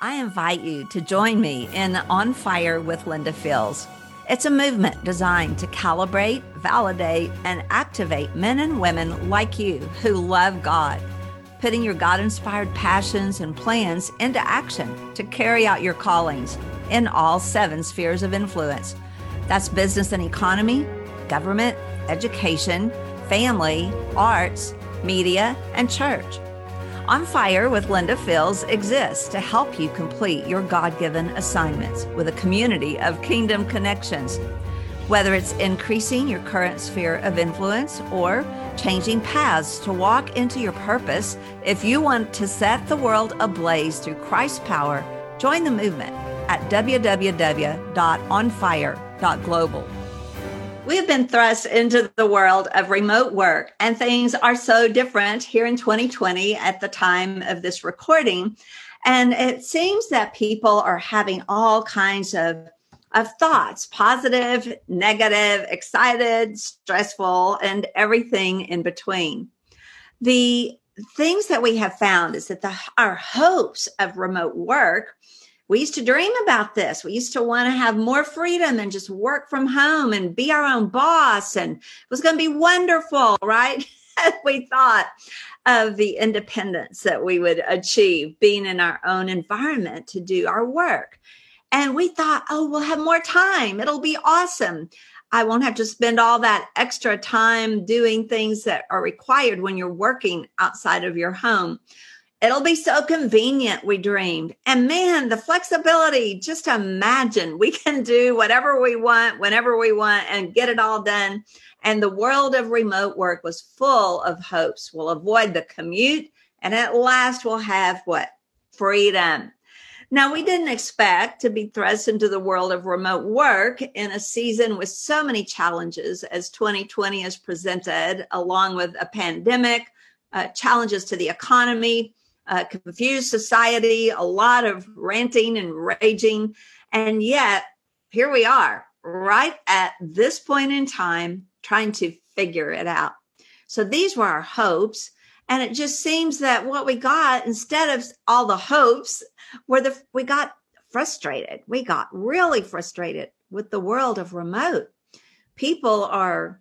I invite you to join me in On Fire with Linda Fields. It's a movement designed to calibrate, validate, and activate men and women like you who love God, putting your God inspired passions and plans into action to carry out your callings in all seven spheres of influence. That's business and economy, government, education, family, arts, media, and church. On Fire with Linda Fields exists to help you complete your God given assignments with a community of kingdom connections. Whether it's increasing your current sphere of influence or changing paths to walk into your purpose, if you want to set the world ablaze through Christ's power, join the movement at www.onfire.global. We have been thrust into the world of remote work, and things are so different here in 2020 at the time of this recording. And it seems that people are having all kinds of, of thoughts positive, negative, excited, stressful, and everything in between. The things that we have found is that the, our hopes of remote work we used to dream about this. We used to want to have more freedom and just work from home and be our own boss. And it was going to be wonderful, right? we thought of the independence that we would achieve being in our own environment to do our work. And we thought, oh, we'll have more time. It'll be awesome. I won't have to spend all that extra time doing things that are required when you're working outside of your home. It'll be so convenient, we dreamed. And man, the flexibility, just imagine we can do whatever we want, whenever we want, and get it all done. And the world of remote work was full of hopes. We'll avoid the commute, and at last we'll have what? Freedom. Now, we didn't expect to be thrust into the world of remote work in a season with so many challenges as 2020 has presented, along with a pandemic, uh, challenges to the economy, a confused society, a lot of ranting and raging. And yet, here we are, right at this point in time, trying to figure it out. So these were our hopes. And it just seems that what we got instead of all the hopes were the we got frustrated. We got really frustrated with the world of remote. People are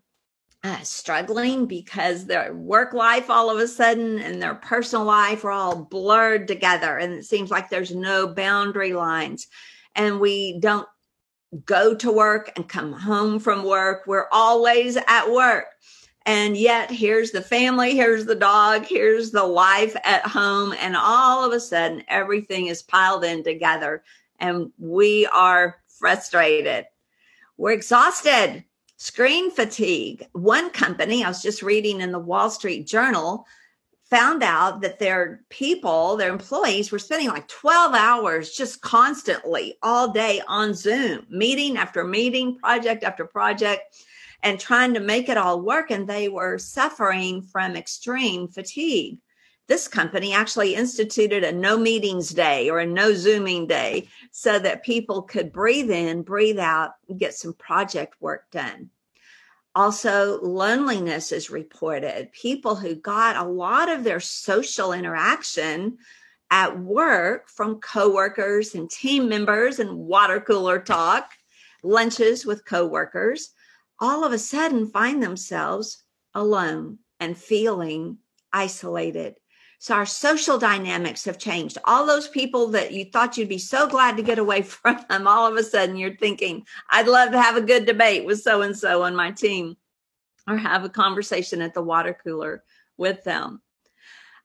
uh, struggling because their work life all of a sudden and their personal life are all blurred together and it seems like there's no boundary lines and we don't go to work and come home from work. We're always at work. And yet here's the family here's the dog here's the life at home and all of a sudden everything is piled in together and we are frustrated. We're exhausted Screen fatigue. One company, I was just reading in the Wall Street Journal, found out that their people, their employees, were spending like 12 hours just constantly all day on Zoom, meeting after meeting, project after project, and trying to make it all work. And they were suffering from extreme fatigue this company actually instituted a no meetings day or a no zooming day so that people could breathe in, breathe out, get some project work done. Also, loneliness is reported. People who got a lot of their social interaction at work from coworkers and team members and water cooler talk, lunches with coworkers, all of a sudden find themselves alone and feeling isolated so our social dynamics have changed. All those people that you thought you'd be so glad to get away from, all of a sudden you're thinking, I'd love to have a good debate with so and so on my team or have a conversation at the water cooler with them.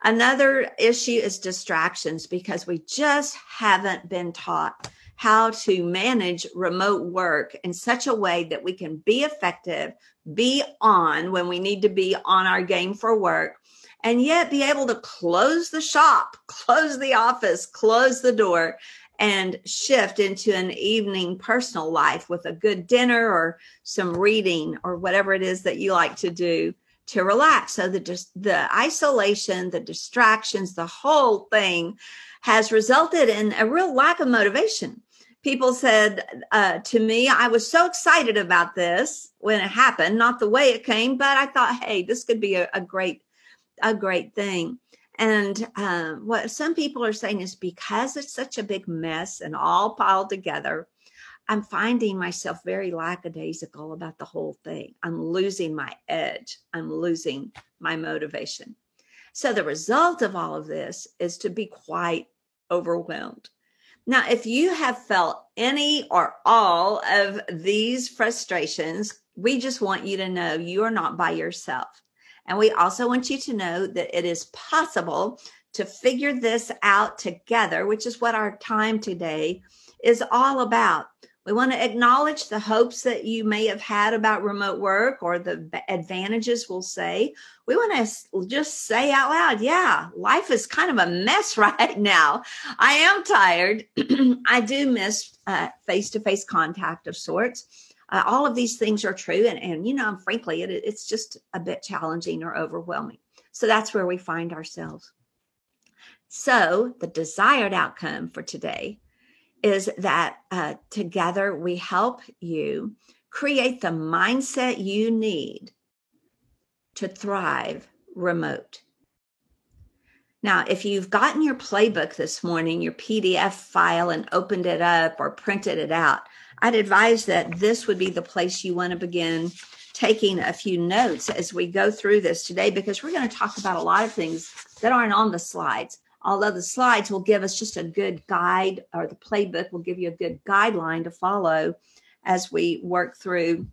Another issue is distractions because we just haven't been taught how to manage remote work in such a way that we can be effective, be on when we need to be on our game for work, and yet be able to close the shop, close the office, close the door, and shift into an evening personal life with a good dinner or some reading or whatever it is that you like to do to relax. So the just the isolation, the distractions, the whole thing has resulted in a real lack of motivation. People said uh, to me, I was so excited about this when it happened, not the way it came, but I thought, hey, this could be a, a great a great thing. And um, what some people are saying is because it's such a big mess and all piled together, I'm finding myself very lackadaisical about the whole thing. I'm losing my edge. I'm losing my motivation. So the result of all of this is to be quite overwhelmed. Now, if you have felt any or all of these frustrations, we just want you to know you are not by yourself. And we also want you to know that it is possible to figure this out together, which is what our time today is all about. We want to acknowledge the hopes that you may have had about remote work or the advantages we'll say. We want to just say out loud, yeah, life is kind of a mess right now. I am tired. I do miss face to face contact of sorts. Uh, all of these things are true. And, and you know, frankly, it, it's just a bit challenging or overwhelming. So that's where we find ourselves. So the desired outcome for today is that uh, together we help you create the mindset you need to thrive remote. Now, if you've gotten your playbook this morning, your PDF file, and opened it up or printed it out, I'd advise that this would be the place you want to begin taking a few notes as we go through this today, because we're going to talk about a lot of things that aren't on the slides although the slides will give us just a good guide or the playbook will give you a good guideline to follow as we work through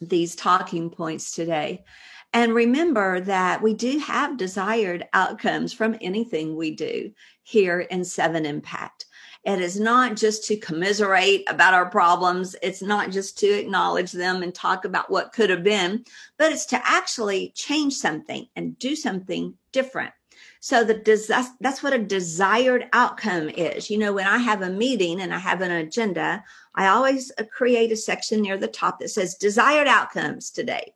these talking points today. And remember that we do have desired outcomes from anything we do here in Seven Impact. It is not just to commiserate about our problems. It's not just to acknowledge them and talk about what could have been, but it's to actually change something and do something different. So the des- that's what a desired outcome is. You know, when I have a meeting and I have an agenda, I always uh, create a section near the top that says desired outcomes today.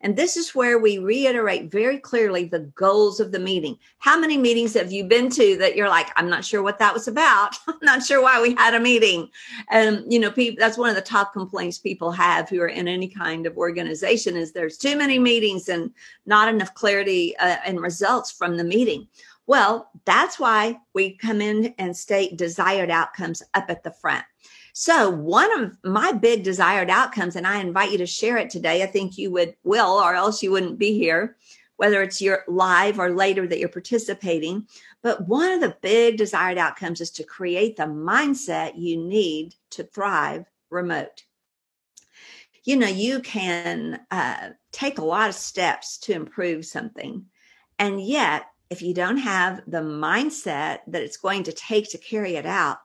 And this is where we reiterate very clearly the goals of the meeting. How many meetings have you been to that you're like, I'm not sure what that was about. I'm not sure why we had a meeting. And, you know, people, that's one of the top complaints people have who are in any kind of organization is there's too many meetings and not enough clarity uh, and results from the meeting. Well, that's why we come in and state desired outcomes up at the front. So, one of my big desired outcomes, and I invite you to share it today. I think you would will, or else you wouldn't be here, whether it's your live or later that you're participating. But one of the big desired outcomes is to create the mindset you need to thrive remote. You know, you can uh, take a lot of steps to improve something. And yet, if you don't have the mindset that it's going to take to carry it out,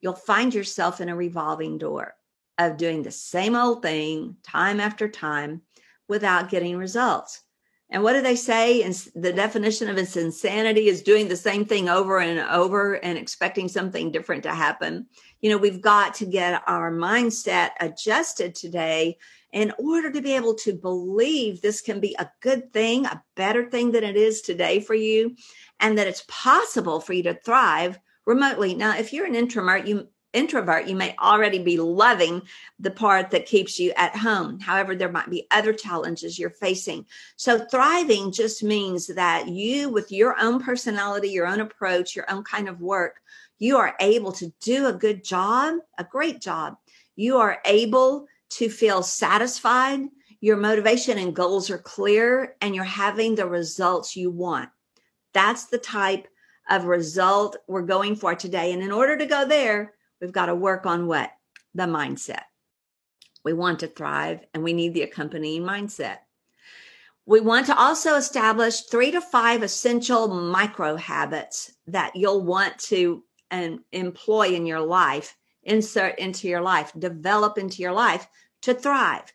you'll find yourself in a revolving door of doing the same old thing time after time without getting results. And what do they say? And the definition of insanity is doing the same thing over and over and expecting something different to happen. You know, we've got to get our mindset adjusted today in order to be able to believe this can be a good thing, a better thing than it is today for you, and that it's possible for you to thrive remotely. Now, if you're an introvert, you introvert, you may already be loving the part that keeps you at home. However, there might be other challenges you're facing. So thriving just means that you, with your own personality, your own approach, your own kind of work, you are able to do a good job, a great job. You are able to feel satisfied. Your motivation and goals are clear and you're having the results you want. That's the type of result we're going for today. And in order to go there, we've got to work on what? The mindset. We want to thrive and we need the accompanying mindset. We want to also establish three to five essential micro habits that you'll want to um, employ in your life, insert into your life, develop into your life to thrive.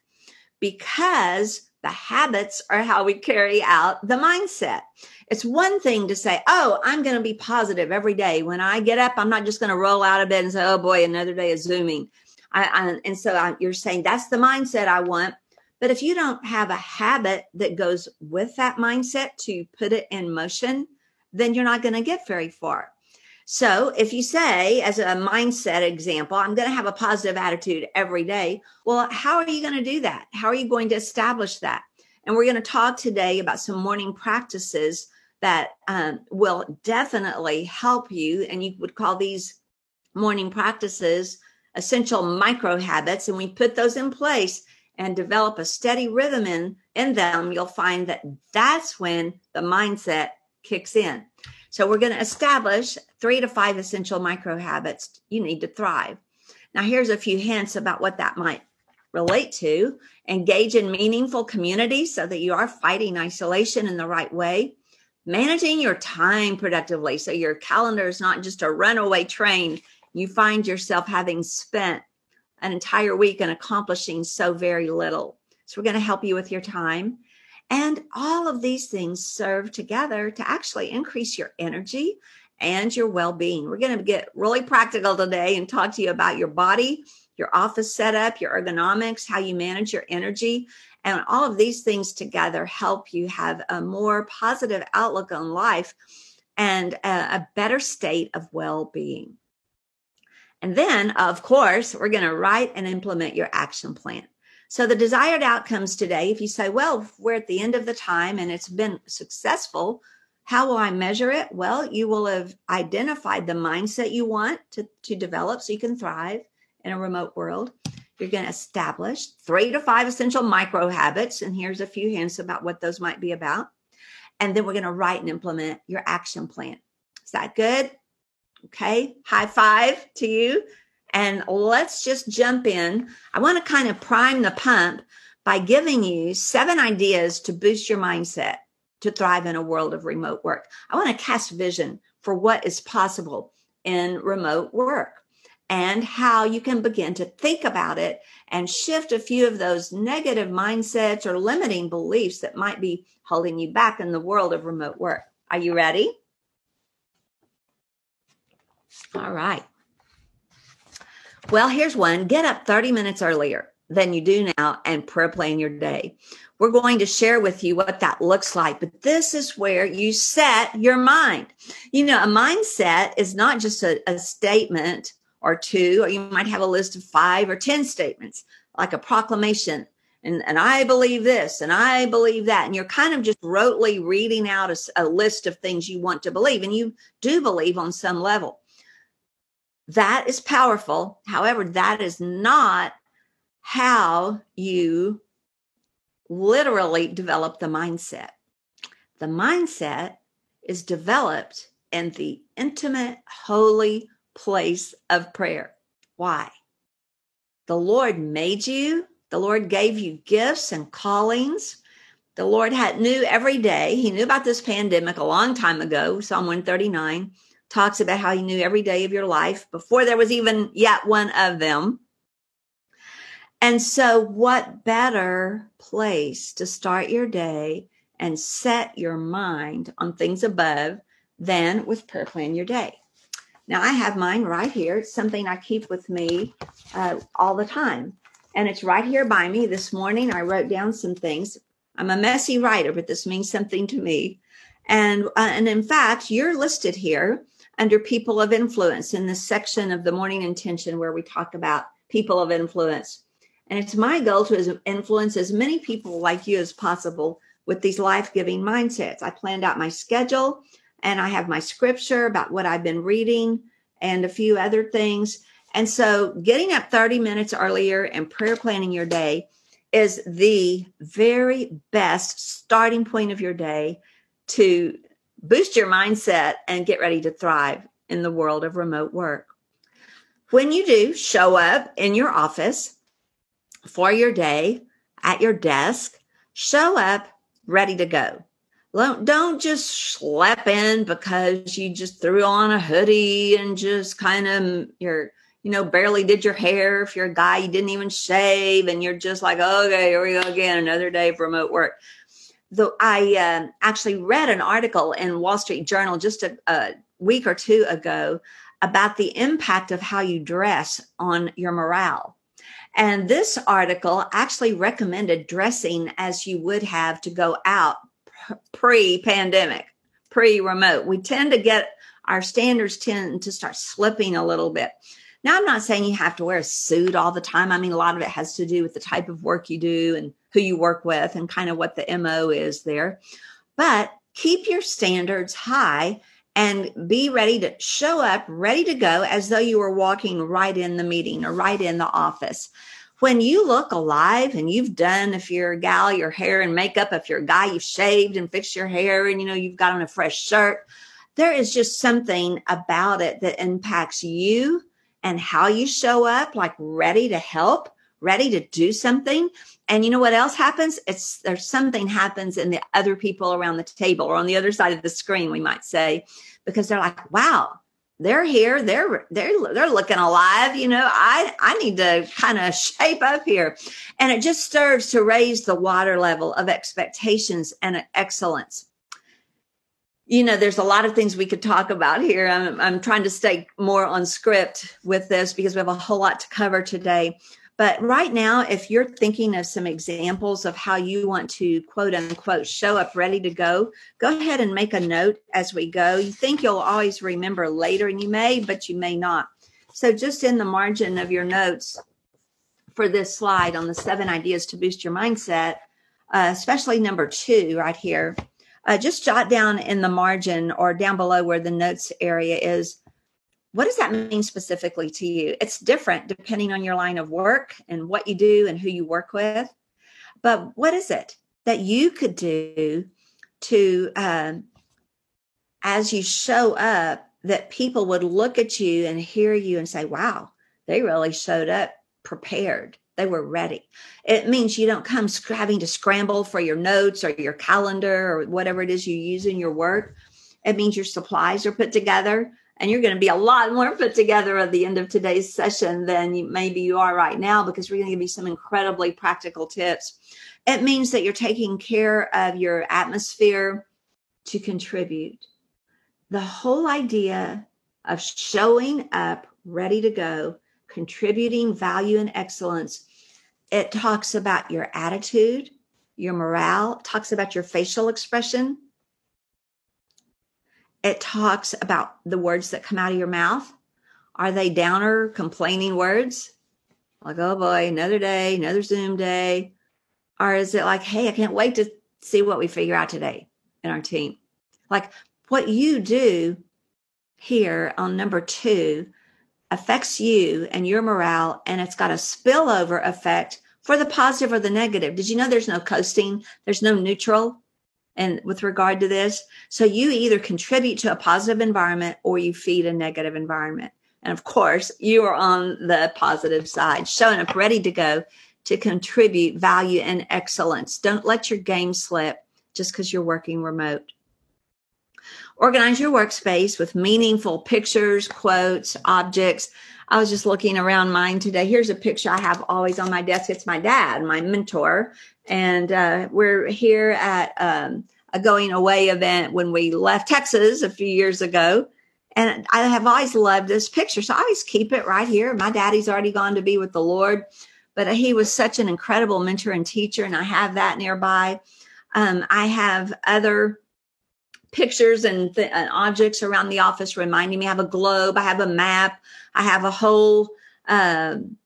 Because the habits are how we carry out the mindset. It's one thing to say, Oh, I'm going to be positive every day. When I get up, I'm not just going to roll out of bed and say, Oh boy, another day of Zooming. I, I, and so I, you're saying that's the mindset I want. But if you don't have a habit that goes with that mindset to put it in motion, then you're not going to get very far. So if you say, as a mindset example, I'm going to have a positive attitude every day, well, how are you going to do that? How are you going to establish that? And we're going to talk today about some morning practices that um, will definitely help you. And you would call these morning practices essential micro habits. And we put those in place and develop a steady rhythm in, in them, you'll find that that's when the mindset kicks in. So we're going to establish three to five essential micro habits you need to thrive. Now, here's a few hints about what that might relate to. Engage in meaningful community so that you are fighting isolation in the right way. Managing your time productively so your calendar is not just a runaway train. You find yourself having spent an entire week and accomplishing so very little. So, we're going to help you with your time. And all of these things serve together to actually increase your energy and your well being. We're going to get really practical today and talk to you about your body, your office setup, your ergonomics, how you manage your energy. And all of these things together help you have a more positive outlook on life and a, better state of well being. And then, of course, we're going to write and implement your action plan. So, the desired outcomes today, if you say, well, we're at the end of the time and it's been successful, how will I measure it? Well, you will have identified the mindset you want to, to develop so you can thrive in a remote world. You're going to establish three to five essential micro habits. And here's a few hints about what those might be about. And then we're going to write and implement your action plan. Is that good? Okay, high five to you. And let's just jump in. I want to kind of prime the pump by giving you seven ideas to boost your mindset to thrive in a world of remote work. I want to cast vision for what is possible in remote work and how you can begin to think about it and shift a few of those negative mindsets or limiting beliefs that might be holding you back in the world of remote work. Are you ready? All right. Well, here's one get up 30 minutes earlier than you do now and prayer plan your day. We're going to share with you what that looks like, but this is where you set your mind. You know, a mindset is not just a, a statement or two, or you might have a list of five or 10 statements, like a proclamation. And, and I believe this and I believe that. And you're kind of just rotely reading out a, a list of things you want to believe. And you do believe on some level. That is powerful. However, that is not how you literally develop the mindset. The mindset is developed in the intimate, holy place of prayer. Why? The Lord made you, the Lord gave you gifts and callings. The Lord had knew every day. He knew about this pandemic a long time ago, Psalm 139 talks about how he knew every day of your life before there was even yet one of them. And so, what better place to start your day and set your mind on things above than with prayer plan your day? Now, I have mine right here. It's something I keep with me uh, all the time. And it's right here by me. This morning, I wrote down some things. I'm a messy writer, but this means something to me. And, uh, and in fact, you're listed here under people of influence in this section of the morning intention where we talk about people of influence. And it's my goal to influence as many people like you as possible with these life giving mindsets. I planned out my schedule and I have my scripture about what I've been reading and a few other things. And so getting up 30 minutes earlier and prayer planning your day is the very best starting point of your day to boost your mindset and get ready to thrive in the world of remote work. When you do show up in your office for your day at your desk, show up ready to go. Don't just schlep in because you just threw on a hoodie and just kind of you're, you know, barely did your hair. If you're a guy, you didn't even shave and you're just like, okay, here we go again, another day of remote work the, I uh, actually read an article in Wall Street Journal just a, a week or two ago about the impact of how you dress on your morale. And this article actually recommended dressing as you would have to go out pre pandemic, pre remote. We tend to get our standards tend to start slipping a little bit. Now, I'm not saying you have to wear a suit all the time. I mean, a lot of it has to do with the type of work you do and who you work with and kind of what the MO is there. But keep your standards high and be ready to show up, ready to go as though you were walking right in the meeting or right in the office. When you look alive and you've done, if you're a gal, your hair and makeup, if you're a guy, you've shaved and fixed your hair and you know, you've got on a fresh shirt, there is just something about it that impacts you and how you show up, like ready to help, ready to do something. And you know what else happens? It's there's something happens in the other people around the table or on the other side of the screen, we might say, because they're like, wow, they're here. They're they're they're looking alive. You know, I I need to kind of shape up here, and it just serves to raise the water level of expectations and excellence. You know, there's a lot of things we could talk about here. I'm, I'm trying to stay more on script with this because we have a whole lot to cover today. But right now, if you're thinking of some examples of how you want to quote unquote show up ready to go, go ahead and make a note as we go. You think you'll always remember later, and you may, but you may not. So, just in the margin of your notes for this slide on the seven ideas to boost your mindset, uh, especially number two right here, uh, just jot down in the margin or down below where the notes area is what does that mean specifically to you? It's different depending on your line of work and what you do and who you work with. But what is it that you could do to, um, as you show up, that people would look at you and hear you and say, wow, they really showed up prepared. They were ready. It means you don't come having to scramble for your notes or your calendar or whatever it is you use in your work. It means your supplies are put together and you're going to be a lot more put together at the end of today's session than you, maybe you are right now because we're going to give you some incredibly practical tips. It means that you're taking care of your atmosphere to contribute. The whole idea of showing up ready to go, contributing value and excellence, it talks about your attitude, your morale, talks about your facial expression, it talks about the words that come out of your mouth. Are they downer, complaining words? Like, oh boy, another day, another Zoom day. Or is it like, hey, I can't wait to see what we figure out today in our team? Like what you do here on number two affects you and your morale, and it's got a spillover effect for the positive or the negative. Did you know there's no coasting? There's no neutral and with regard to this. So you either contribute to a positive environment or you feed a negative environment. And of course, you are on the positive side, showing up ready to go to contribute value and excellence. Don't let your game slip just because you're working remote. Organize your workspace with meaningful pictures, quotes, objects. I was just looking around mine today. Here's a picture I have always on my desk. It's my dad, my mentor, and uh, we're here at um, a going away event when we left Texas a few years ago. And I have always loved this picture. So I always keep it right here. My daddy's already gone to be with the Lord, but he was such an incredible mentor and teacher. And I have that nearby. Um, I have other pictures and, th- and, objects around the office reminding me. I have a globe. I have a map. I have a whole um,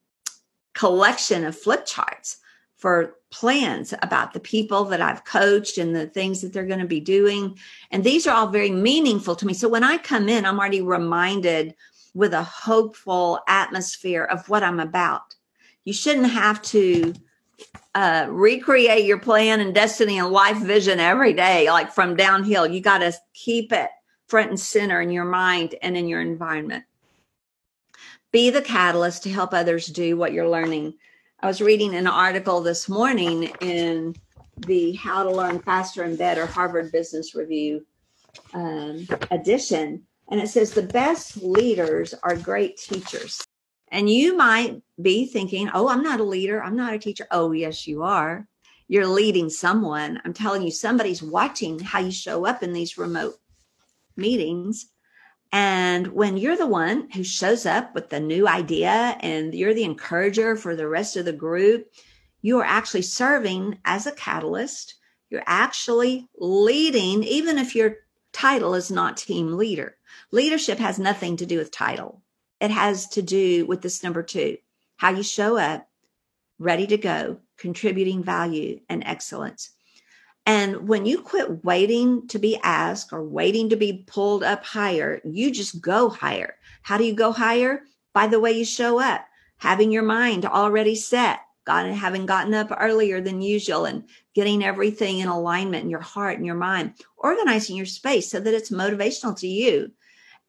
collection of flip charts for plans about the people that I've coached and the things that they're going to be doing. And these are all very meaningful to me. So when I come in, I'm already reminded with a hopeful atmosphere of what I'm about. You shouldn't have to uh, recreate your plan and destiny and life vision every day, like from downhill. You got to keep it front and center in your mind and in your environment. Be the catalyst to help others do what you're learning I was reading an article this morning in the How to Learn Faster and Better Harvard Business Review um, edition, and it says the best leaders are great teachers. And you might be thinking, oh, I'm not a leader. I'm not a teacher. Oh, yes, you are. You're leading someone. I'm telling you, somebody's watching how you show up in these remote meetings and when you're the one who shows up with the new idea and you're the encourager for the rest of the group, you are actually serving as a catalyst. You're actually leading, even if your title is not team leader. Leadership has nothing to do with title, it has to do with this number two how you show up, ready to go, contributing value and excellence. And when you quit waiting to be asked or waiting to be pulled up higher, you just go higher. How do you go higher? By the way you show up, having your mind already set, got, having gotten up earlier than usual and getting everything in alignment in your heart and your mind, organizing your space so that it's motivational to you,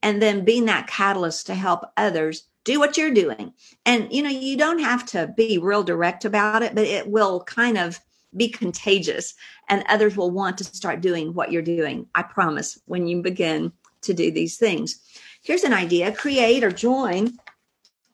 and then being that catalyst to help others do what you're doing. And, you know, you don't have to be real direct about it, but it will kind of be contagious and others will want to start doing what you're doing. I promise when you begin to do these things. Here's an idea create or join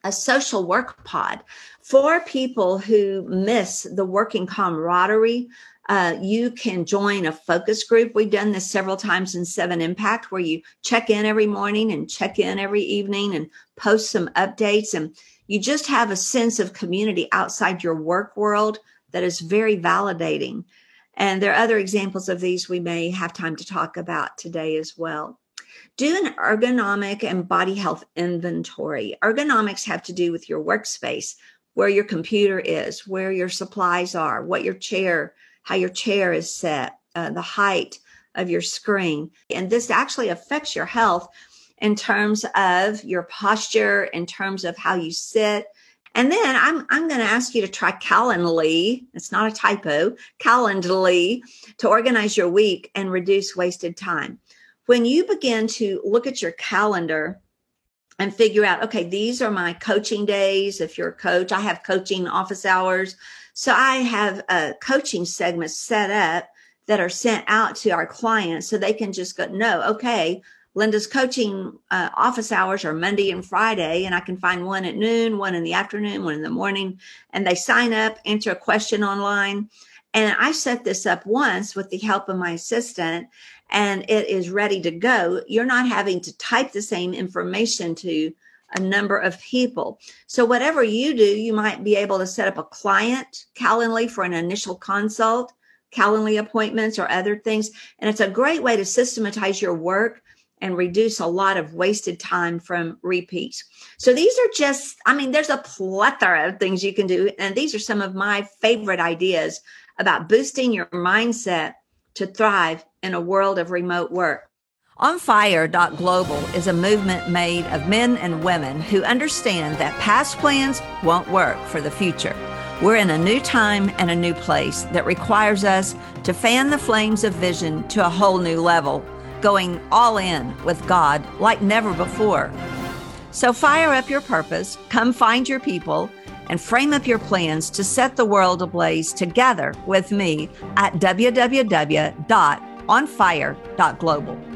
a social work pod for people who miss the working camaraderie. Uh, you can join a focus group. We've done this several times in Seven Impact, where you check in every morning and check in every evening and post some updates. And you just have a sense of community outside your work world that is very validating. And there are other examples of these we may have time to talk about today as well. Do an ergonomic and body health inventory. Ergonomics have to do with your workspace, where your computer is, where your supplies are, what your chair, how your chair is set, uh, the height of your screen. And this actually affects your health in terms of your posture, in terms of how you sit, and then I'm, I'm going to ask you to try Calendly. It's not a typo, Calendly to organize your week and reduce wasted time. When you begin to look at your calendar and figure out, okay, these are my coaching days. If you're a coach, I have coaching office hours. So I have a coaching segment set up that are sent out to our clients so they can just go, no, okay, Linda's coaching uh, office hours are Monday and Friday, and I can find one at noon, one in the afternoon, one in the morning. And they sign up, answer a question online. And I set this up once with the help of my assistant, and it is ready to go. You're not having to type the same information to a number of people. So, whatever you do, you might be able to set up a client Calendly for an initial consult, Calendly appointments, or other things. And it's a great way to systematize your work and reduce a lot of wasted time from repeats. So these are just, I mean, there's a plethora of things you can do. And these are some of my favorite ideas about boosting your mindset to thrive in a world of remote work. OnFire.global is a movement made of men and women who understand that past plans won't work for the future. We're in a new time and a new place that requires us to fan the flames of vision to a whole new level going all in with God like never before. So fire up your purpose, come find your people, and frame up your plans to set the world ablaze together with me at www.onfire.global.